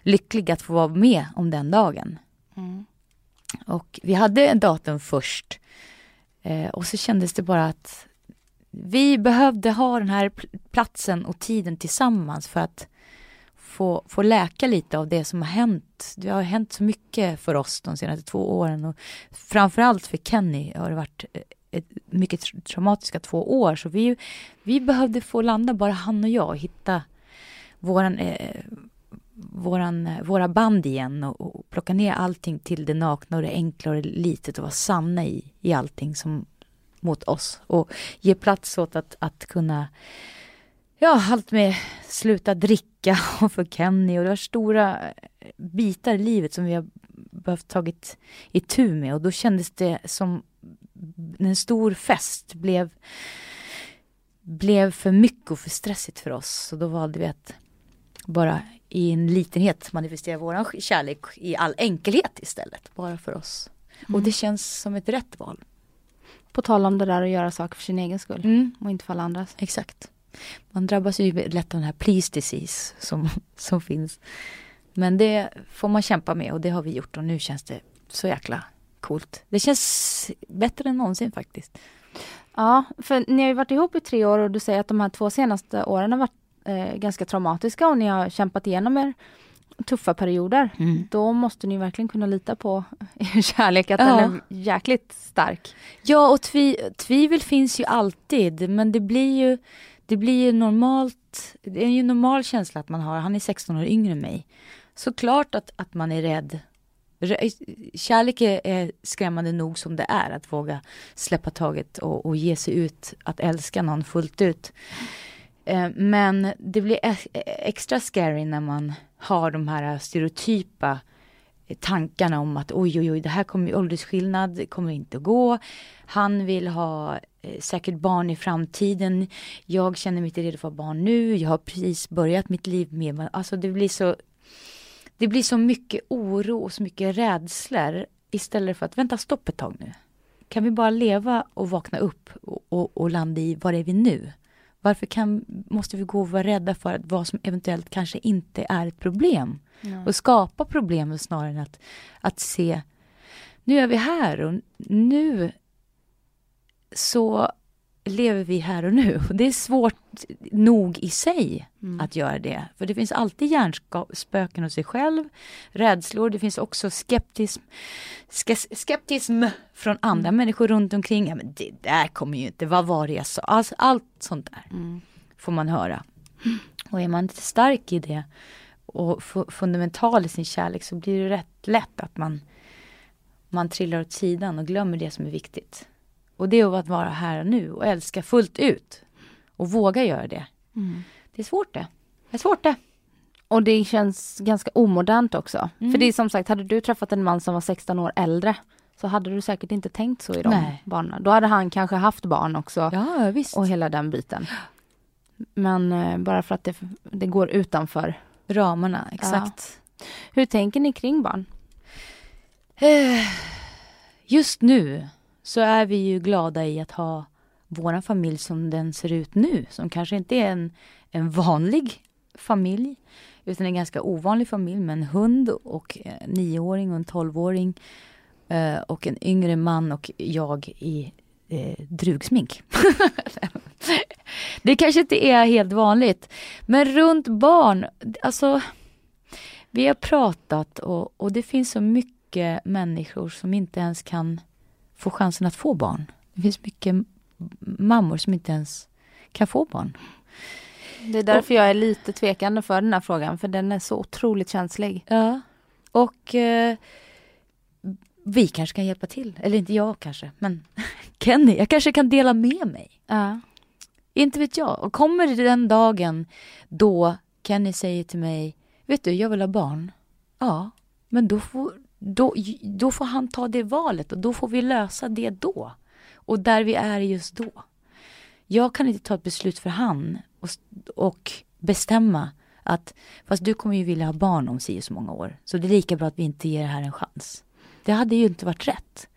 lycklig att få vara med om den dagen. Mm. Och vi hade en datum först. Eh, och så kändes det bara att vi behövde ha den här pl- platsen och tiden tillsammans för att få, få läka lite av det som har hänt. Det har hänt så mycket för oss de senaste två åren. Och framförallt för Kenny har det varit eh, ett mycket traumatiska två år. Så vi, vi behövde få landa, bara han och jag, och hitta våran, eh, våran, eh, våra band igen och, och plocka ner allting till det nakna och det enkla och det litet och vara sanna i, i allting som mot oss. Och ge plats åt att, att kunna, ja, allt med sluta dricka och för Kenny och det var stora eh, bitar i livet som vi har behövt tagit itu med och då kändes det som en stor fest blev, blev för mycket och för stressigt för oss. Så då valde vi att bara i en litenhet manifestera våran kärlek i all enkelhet istället. Bara för oss. Mm. Och det känns som ett rätt val. På tal om det där att göra saker för sin egen skull mm. och inte för alla andras. Exakt. Man drabbas ju lätt av den här please disease som, som finns. Men det får man kämpa med och det har vi gjort och nu känns det så jäkla coolt. Det känns bättre än någonsin faktiskt. Ja, för ni har ju varit ihop i tre år och du säger att de här två senaste åren har varit eh, ganska traumatiska och ni har kämpat igenom er tuffa perioder. Mm. Då måste ni verkligen kunna lita på er kärlek, att ja. den är jäkligt stark. Ja, och tvi tvivel finns ju alltid, men det blir ju, det blir ju normalt, det är ju en normal känsla att man har, han är 16 år yngre än mig. Såklart att, att man är rädd. Eh, kärlek är skrämmande nog som det är, att våga släppa taget och, och ge sig ut, att älska någon fullt ut. Eh, men det blir e-, extra scary när man har de här stereotypa tankarna om att oj oj oj det här kommer åldersskillnad kommer inte att gå. Han vill ha eh, säkert barn i framtiden. Jag känner mig inte redo för barn nu. Jag har precis börjat mitt liv med, alltså det blir så det blir så mycket oro och så mycket rädslor istället för att vänta stopp ett tag nu. Kan vi bara leva och vakna upp och, och, och landa i var är vi nu? Varför kan, måste vi gå och vara rädda för att vad som eventuellt kanske inte är ett problem? Ja. Och skapa problemen snarare än att, att se nu är vi här och nu så lever vi här och nu. Det är svårt nog i sig mm. att göra det. För det finns alltid hjärnspöken hos sig själv, rädslor, det finns också skeptism, skeptism från andra mm. människor runt omkring. Ja, men det där kommer ju inte, vad var det jag sa? Alltså, allt sånt där mm. får man höra. Och är man stark i det och fundamental i sin kärlek så blir det rätt lätt att man, man trillar åt sidan och glömmer det som är viktigt. Och det är att vara här och nu och älska fullt ut. Och våga göra det. Mm. Det är svårt det. Det är svårt det. Och det känns ganska omodernt också. Mm. För det är som sagt, hade du träffat en man som var 16 år äldre så hade du säkert inte tänkt så i de Nej. barnen. Då hade han kanske haft barn också. Ja, visst. Och hela den biten. Men eh, bara för att det, det går utanför ramarna, exakt. Ja. Hur tänker ni kring barn? Eh, just nu så är vi ju glada i att ha vår familj som den ser ut nu. Som kanske inte är en, en vanlig familj utan en ganska ovanlig familj med en hund och en nioåring och en tolvåring eh, och en yngre man och jag i eh, drugsmink. det kanske inte är helt vanligt. Men runt barn, alltså vi har pratat och, och det finns så mycket människor som inte ens kan få chansen att få barn. Det finns mycket mammor som inte ens kan få barn. Det är därför och, jag är lite tvekande för den här frågan, för den är så otroligt känslig. Ja. Och eh, vi kanske kan hjälpa till. Eller inte jag kanske, men Kenny, jag kanske kan dela med mig. Ja. Inte vet jag. Och kommer den dagen då Kenny säger till mig, vet du, jag vill ha barn. Ja, men då får, då, då får han ta det valet och då får vi lösa det då. Och där vi är just då. Jag kan inte ta ett beslut för han och, och bestämma att fast du kommer ju vilja ha barn om si så många år. Så det är lika bra att vi inte ger det här en chans. Det hade ju inte varit rätt.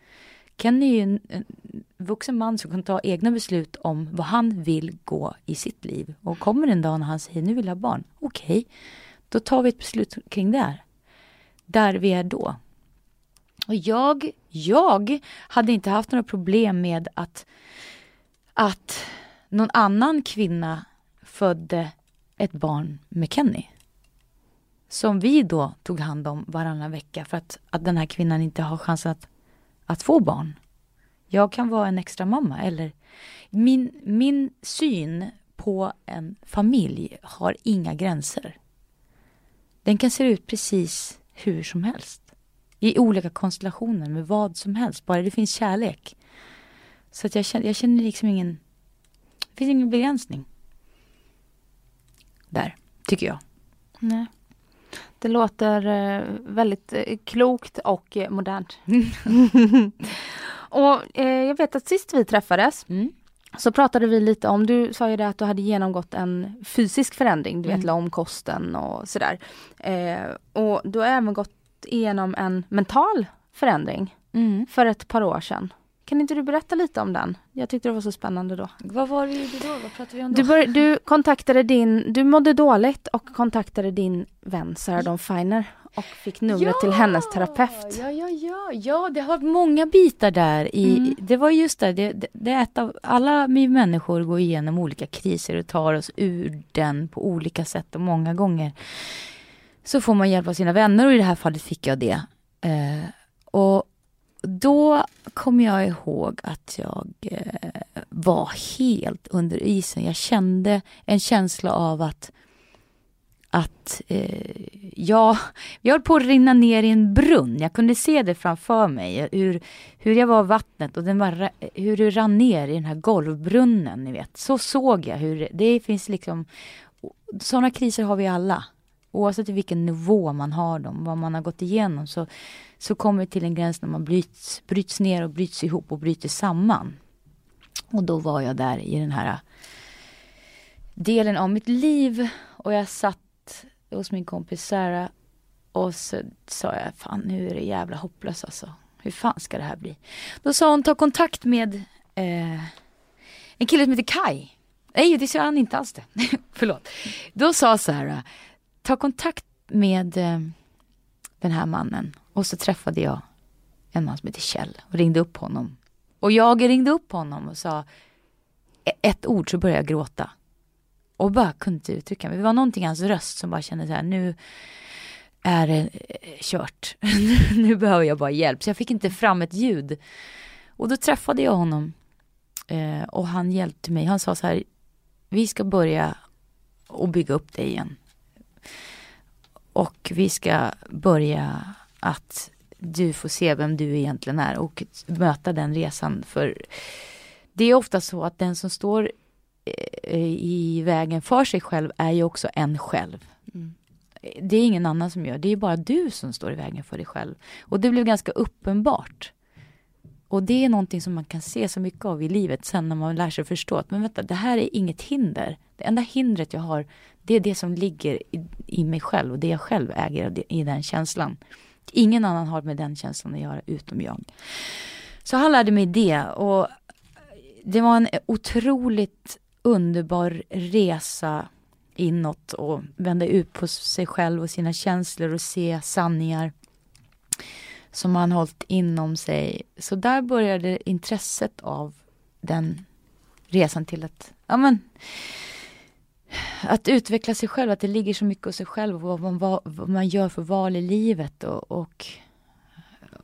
Kenny är ju en, en vuxen man som kan ta egna beslut om vad han vill gå i sitt liv. Och kommer en dag när han säger nu vill jag ha barn. Okej, okay, då tar vi ett beslut kring det. Här. Där vi är då. Och jag, jag hade inte haft några problem med att, att någon annan kvinna födde ett barn med Kenny. Som vi då tog hand om varannan vecka för att, att den här kvinnan inte har chans att, att få barn. Jag kan vara en extra mamma eller min, min syn på en familj har inga gränser. Den kan se ut precis hur som helst. I olika konstellationer med vad som helst, bara det finns kärlek. Så att jag, känner, jag känner liksom ingen... Det finns ingen begränsning. Där, tycker jag. Nej. Det låter eh, väldigt eh, klokt och eh, modernt. och eh, jag vet att sist vi träffades Mm. så pratade vi lite om, du sa ju det att du hade genomgått en fysisk förändring, du vet Mm. la om kosten och sådär. Eh, och du har även gått igenom en mental förändring Mm. för ett par år sedan. Kan inte du berätta lite om den? Jag tyckte det var så spännande då. Vad var det vi då? Vad pratade vi om då? Du, bör, du kontaktade din, du mådde dåligt och kontaktade din vän Sarah Dawn Finer och fick numret till hennes terapeut. Ja, ja, ja, ja, det har många bitar där i, Mm. det var just det, det, det, det är ett av, alla vi människor går igenom olika kriser och tar oss ur den på olika sätt och många gånger så får man hjälp av sina vänner och i det här fallet fick jag det. Eh, och då kommer jag ihåg att jag eh, var helt under isen. Jag kände en känsla av att att eh, jag, jag höll på att rinna ner i en brunn. Jag kunde se det framför mig. Hur, hur jag var i vattnet och den var, hur det rann ner i den här golvbrunnen. Ni vet. Så såg jag hur det finns liksom Sådana kriser har vi alla. Oavsett vilken nivå man har dem, vad man har gått igenom så, så kommer det till en gräns när man bryts, bryts ner och bryts ihop och bryter samman. Och då var jag där i den här delen av mitt liv och jag satt hos min kompis Sarah och så sa jag, fan nu är det jävla hopplöst alltså. Hur fan ska det här bli? Då sa hon, ta kontakt med eh, en kille som heter Kai. Nej, det sa han inte alls det. Förlåt. Då sa Sarah, ta kontakt med eh, den här mannen. Och så träffade jag en man som heter Kjell och ringde upp honom. Och jag ringde upp honom och sa ett ord så började jag gråta. Och bara kunde inte uttrycka mig. Det var någonting i hans röst som bara kände så här, nu är det eh, kört. nu behöver jag bara hjälp. Så jag fick inte fram ett ljud. Och då träffade jag honom. Eh, och han hjälpte mig. Han sa så här, vi ska börja och bygga upp dig igen. Och vi ska börja att du får se vem du egentligen är och möta den resan. För det är ofta så att den som står eh, i vägen för sig själv är ju också en själv. Det är ingen annan som gör, det är bara du som står i vägen för dig själv. Och det blev ganska uppenbart. Och det är någonting som man kan se så mycket av i livet sen när man lär sig förstå att men vänta, det här är inget hinder. Det enda hindret jag har, det är det som ligger i, i mig själv och det jag själv äger det- i den känslan. Ingen annan har med den känslan att göra utom jag. Så han lärde mig det och det var en otroligt underbar resa inåt och vända ut på sig själv och sina känslor och se sanningar som man hållit inom sig. Så där började intresset av den resan till att, ja men, att utveckla sig själv, att det ligger så mycket hos sig själv och vad man, vad, vad man gör för val i livet och, och,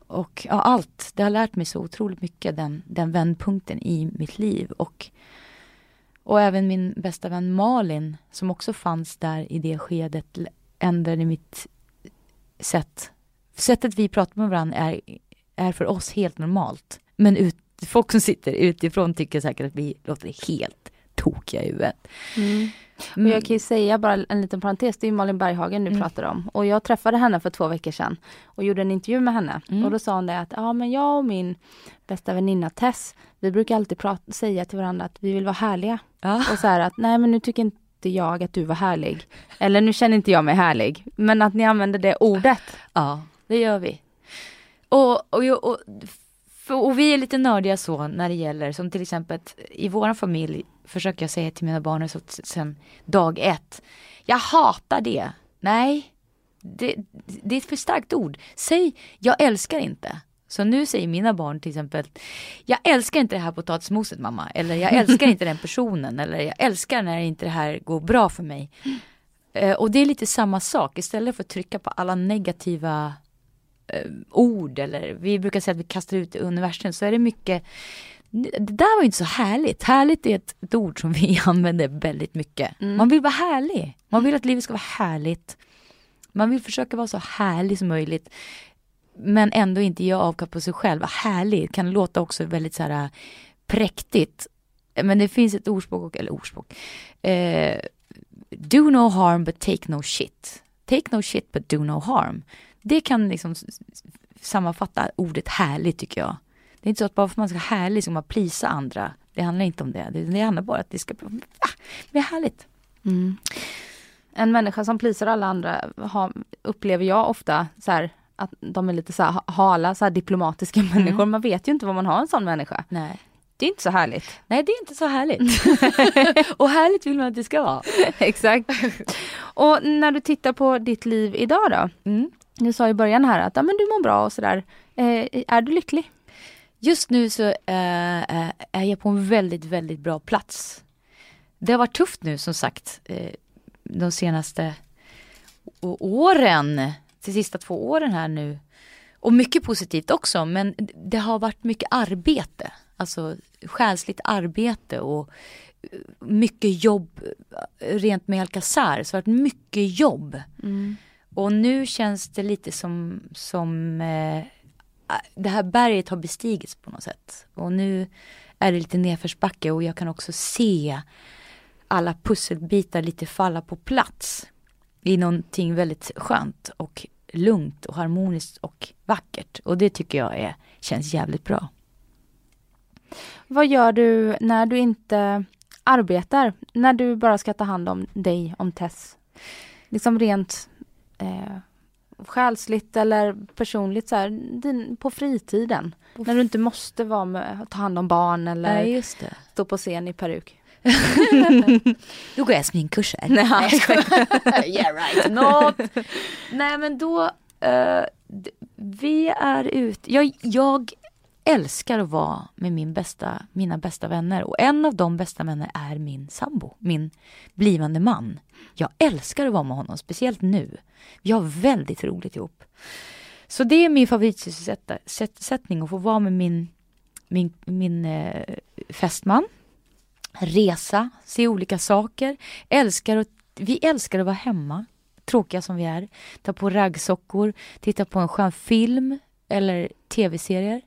och ja, allt. Det har lärt mig så otroligt mycket, den, den vändpunkten i mitt liv. Och, och även min bästa vän Malin, som också fanns där i det skedet, ändrade mitt sätt. Sättet vi pratar med varandra är, är för oss helt normalt. Men ut, folk som sitter utifrån tycker säkert att vi låter helt tokiga i huvudet. Mm. Och jag kan ju säga bara en liten parentes, det är ju Malin Berghagen du Mm. pratar om. Och jag träffade henne för två veckor sedan och gjorde en intervju med henne. Mm. Och då sa hon det att, ja men jag och min bästa väninna Tess, vi brukar alltid prata, säga till varandra att vi vill vara härliga. Ja. Och så här att, nej men nu tycker inte jag att du var härlig. Eller nu känner inte jag mig härlig. Men att ni använder det ordet. Ja, det gör vi. Och, och, och, och, vi är lite nördiga så när det gäller, som till exempel i vår familj försöker jag säga till mina barn så sen dag ett. Jag hatar det. Nej, det, det är ett för starkt ord. Säg, jag älskar inte. Så nu säger mina barn till exempel, jag älskar inte det här potatismoset mamma. Eller jag älskar inte den personen. Eller jag älskar när inte det här går bra för mig. Eh, och det är lite samma sak. Istället för att trycka på alla negativa eh, ord eller vi brukar säga att vi kastar ut i universum så är det mycket det där var ju inte så härligt. Härligt är ett, ett ord som vi använder väldigt mycket. Man vill vara härlig. Man vill att livet ska vara härligt. Man vill försöka vara så härlig som möjligt. Men ändå inte ge avkall på sig själv. Vara härlig kan låta också väldigt så här präktigt. Men det finns ett ordspråk, eller ordspråk. Eh, do no harm but take no shit. take no shit but do no harm. Det kan liksom sammanfatta ordet härlig tycker jag. Det är inte så att bara för att man ska vara härlig ska man plisa andra. Det handlar inte om det. Det handlar bara om att det ska bli härligt. Mm. En människa som plisar alla andra har, upplever jag ofta så här, att de är lite så här hala, så här diplomatiska mm. människor. Man vet ju inte vad man har en sån människa. Nej. Det är inte så härligt. Nej, det är inte så härligt. och härligt vill man att det ska vara. Exakt. Och när du tittar på ditt liv idag då? Mm. Du sa i början här att ja, men du mår bra och sådär. Eh, är du lycklig? Just nu så eh, är jag på en väldigt, väldigt bra plats. Det har varit tufft nu som sagt eh, de senaste åren, de sista två åren här nu. Och mycket positivt också men det har varit mycket arbete. Alltså själsligt arbete och mycket jobb rent med Alcazar. Så det har varit mycket jobb. Mm. Och nu känns det lite som, som eh, det här berget har bestigits på något sätt. Och nu är det lite nedförsbacke och jag kan också se alla pusselbitar lite falla på plats. I någonting väldigt skönt och lugnt och harmoniskt och vackert. Och det tycker jag är, känns jävligt bra. Vad gör du när du inte arbetar? När du bara ska ta hand om dig, om Tess? Liksom rent eh, själsligt eller personligt så här, din, på fritiden. På när du inte måste vara med, ta hand om barn eller Nej, stå på scen i peruk. då går jag sminkkurser. Nej, yeah right, not. Nej men då, uh, vi är ute, jag, jag älskar att vara med min bästa, mina bästa vänner och en av de bästa vänner är min sambo, min blivande man. Jag älskar att vara med honom, speciellt nu. Vi har väldigt roligt ihop. Så det är min favoritsysselsättning att få vara med min, min, min eh, fästman. Resa, se olika saker. Älskar att, vi älskar att vara hemma, tråkiga som vi är. Ta på raggsockor, titta på en skön film eller tv-serier.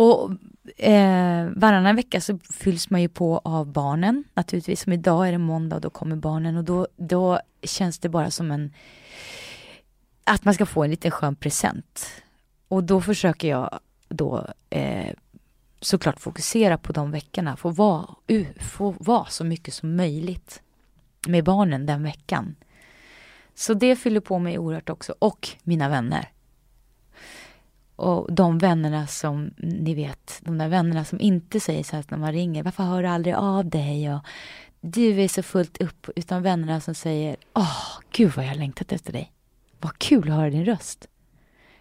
Och eh, varannan vecka så fylls man ju på av barnen. Naturligtvis som idag är det måndag och då kommer barnen och då, då känns det bara som en att man ska få en liten skön present. Och då försöker jag då eh, såklart fokusera på de veckorna, få vara, uh, få vara så mycket som möjligt med barnen den veckan. Så det fyller på mig oerhört också, och mina vänner. Och de vännerna som, ni vet, de där vännerna som inte säger så här när man ringer, varför hör du aldrig av dig? Och du är så fullt upp, utan vännerna som säger, åh, oh, gud vad jag har längtat efter dig. Vad kul att höra din röst.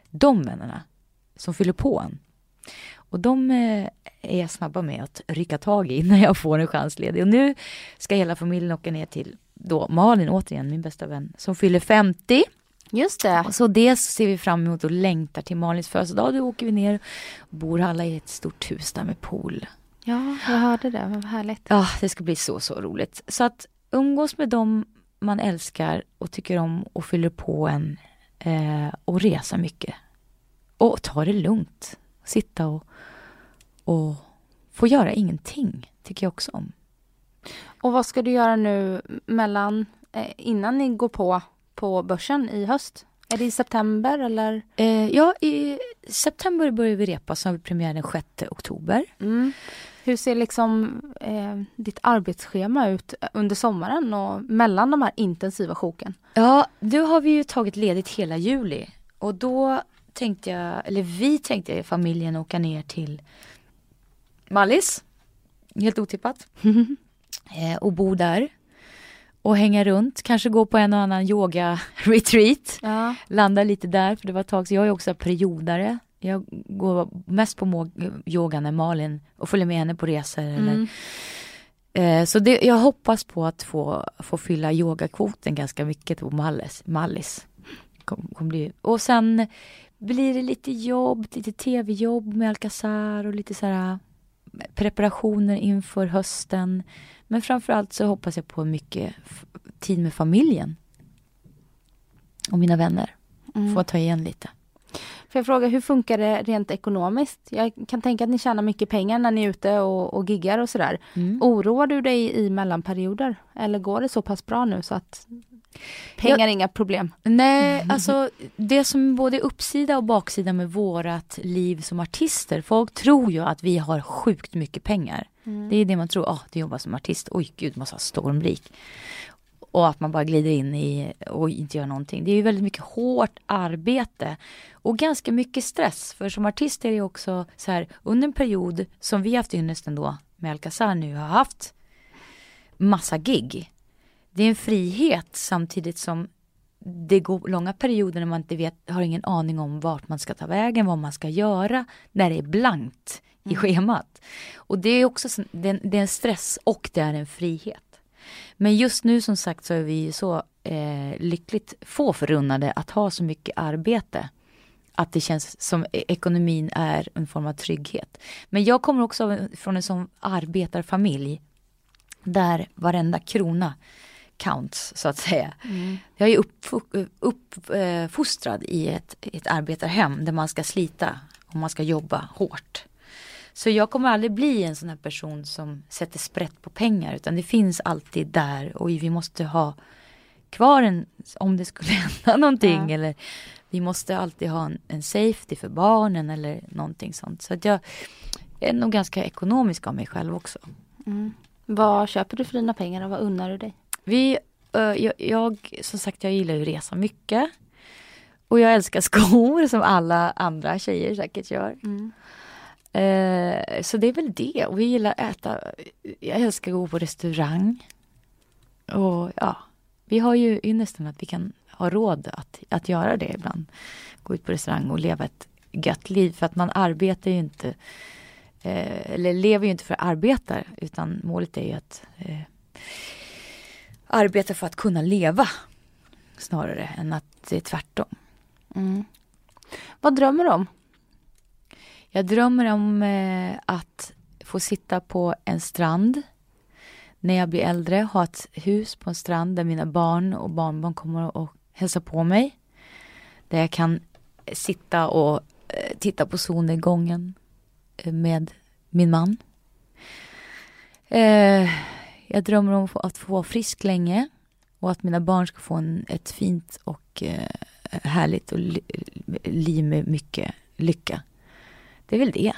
De vännerna som fyller på en. Och de eh, är jag snabba med att rycka tag i när jag får en chans ledig. Och nu ska hela familjen åka ner till då Malin, återigen min bästa vän, som fyller 50. Just det. Så det ser vi fram emot och längtar till Malins födelsedag. Då åker vi ner och bor alla i ett stort hus där med pool. Ja, jag hörde det. Vad härligt. Ja, det ska bli så, så roligt. Så att umgås med dem man älskar och tycker om och fyller på en eh, och resa mycket. Och ta det lugnt. Sitta och, och få göra ingenting, tycker jag också om. Och vad ska du göra nu mellan, eh, innan ni går på på börsen i höst? Är det i september eller? Eh, ja, i september börjar vi repa, så har vi premiär den 6 oktober. Mm. Hur ser liksom eh, ditt arbetsschema ut under sommaren och mellan de här intensiva sjoken? Ja, nu har vi ju tagit ledigt hela juli och då tänkte jag, eller vi tänkte i familjen åka ner till Mallis, helt otippat, eh, och bo där och hänga runt, kanske gå på en och annan yoga-retreat. Ja. Landa lite där, för det var ett tag jag är också periodare. Jag går mest på yoga när Malin och följer med henne på resor. Mm. Eller, eh, så det, jag hoppas på att få, få fylla yogakvoten ganska mycket på Mallis. Mallis. Kom, kom bli. Och sen blir det lite jobb, lite tv-jobb med Alcazar och lite så här preparationer inför hösten. Men framförallt så hoppas jag på mycket tid med familjen. Och mina vänner. Mm. Få ta igen lite. Får jag fråga, hur funkar det rent ekonomiskt? Jag kan tänka att ni tjänar mycket pengar när ni är ute och, och giggar och sådär. Mm. Oroar du dig i mellanperioder? Eller går det så pass bra nu så att Pengar är inga problem. Nej, alltså det som är både uppsida och baksida med vårat liv som artister. Folk tror ju att vi har sjukt mycket pengar. Det är det man tror. Oh, du jobbar som artist. Oj gud, ha stormrik. Och att man bara glider in i och inte gör någonting. Det är ju väldigt mycket hårt arbete. Och ganska mycket stress. För som artist är det också så här under en period som vi haft ynnesten då med Alcazar nu har haft massa gig. Det är en frihet samtidigt som det går långa perioder när man inte vet, har ingen aning om vart man ska ta vägen, vad man ska göra, när det är blankt i schemat. Och det är också det är en stress och det är en frihet. Men just nu som sagt så är vi så eh, lyckligt få förunnade att ha så mycket arbete. Att det känns som e- ekonomin är en form av trygghet. Men jag kommer också från en sån arbetarfamilj där varenda krona counts så att säga. Mm. Jag är uppfostrad upp, eh, i ett, ett arbetarhem där man ska slita och man ska jobba hårt. Så jag kommer aldrig bli en sån här person som sätter sprätt på pengar utan det finns alltid där och vi måste ha kvar en, om det skulle hända någonting ja. eller vi måste alltid ha en, en, safety för barnen eller någonting sånt. Så att jag är nog ganska ekonomisk av mig själv också. Mm. Vad köper du för dina pengar och vad unnar du dig? Vi, jag, jag, som sagt jag gillar ju resa mycket. Och jag älskar skor som alla andra tjejer säkert gör. Mm. Eh, så det är väl det. Och vi gillar att äta. Jag älskar att gå på restaurang. Och ja, vi har ju ynnesten att vi kan ha råd att, att göra det ibland. Gå ut på restaurang och leva ett gött liv. För att man arbetar ju inte, eh, eller lever ju inte för att arbeta. Utan målet är ju att eh, arbeta för att kunna leva. Snarare än att det är tvärtom. Mm. Vad drömmer du om? Jag drömmer om eh, att få sitta på en strand när jag blir äldre, ha ett hus på en strand där mina barn och barnbarn kommer och hälsa på mig. Där jag kan sitta och eh, titta på solnedgången eh, med min man. Eh, jag drömmer om att få vara frisk länge och att mina barn ska få en, ett fint och eh, härligt och li, liv med mycket lycka. Det är väl det.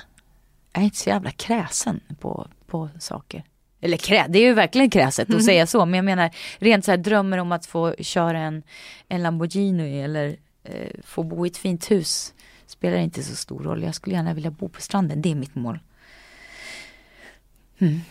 Jag är inte så jävla kräsen på, på saker. Eller krä, det är ju verkligen kräset att säga så. Men jag menar rent så här drömmer om att få köra en, en Lamborghini eller eh, få bo i ett fint hus. Spelar inte så stor roll. Jag skulle gärna vilja bo på stranden. Det är mitt mål. Mm.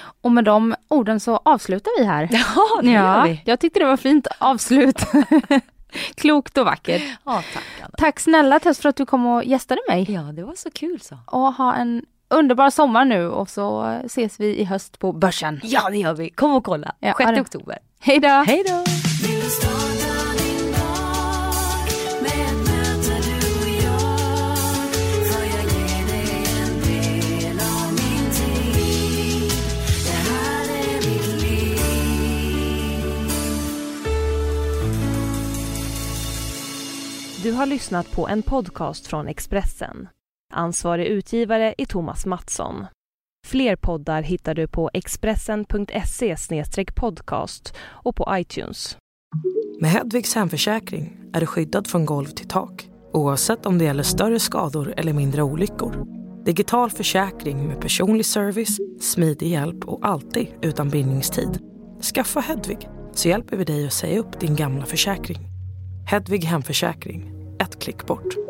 Och med de orden så avslutar vi här. Ja, det ja, gör vi. Jag tyckte det var fint avslut. Klokt och vackert. Ja, tack, Anna. tack snälla Tess för att du kom och gästade mig. Ja, det var så kul så. Och ha en underbar sommar nu och så ses vi i höst på Börsen. Ja, det gör vi. Kom och kolla. Ja, 6 oktober. Hej då. Hej då. Du har lyssnat på en podcast från Expressen. Ansvarig utgivare är Thomas Mattsson. Fler poddar hittar du på expressen.se podcast och på iTunes. Med Hedvigs hemförsäkring är du skyddad från golv till tak oavsett om det gäller större skador eller mindre olyckor. Digital försäkring med personlig service, smidig hjälp och alltid utan bindningstid. Skaffa Hedvig så hjälper vi dig att säga upp din gamla försäkring. Hedvig Hemförsäkring, ett klick bort.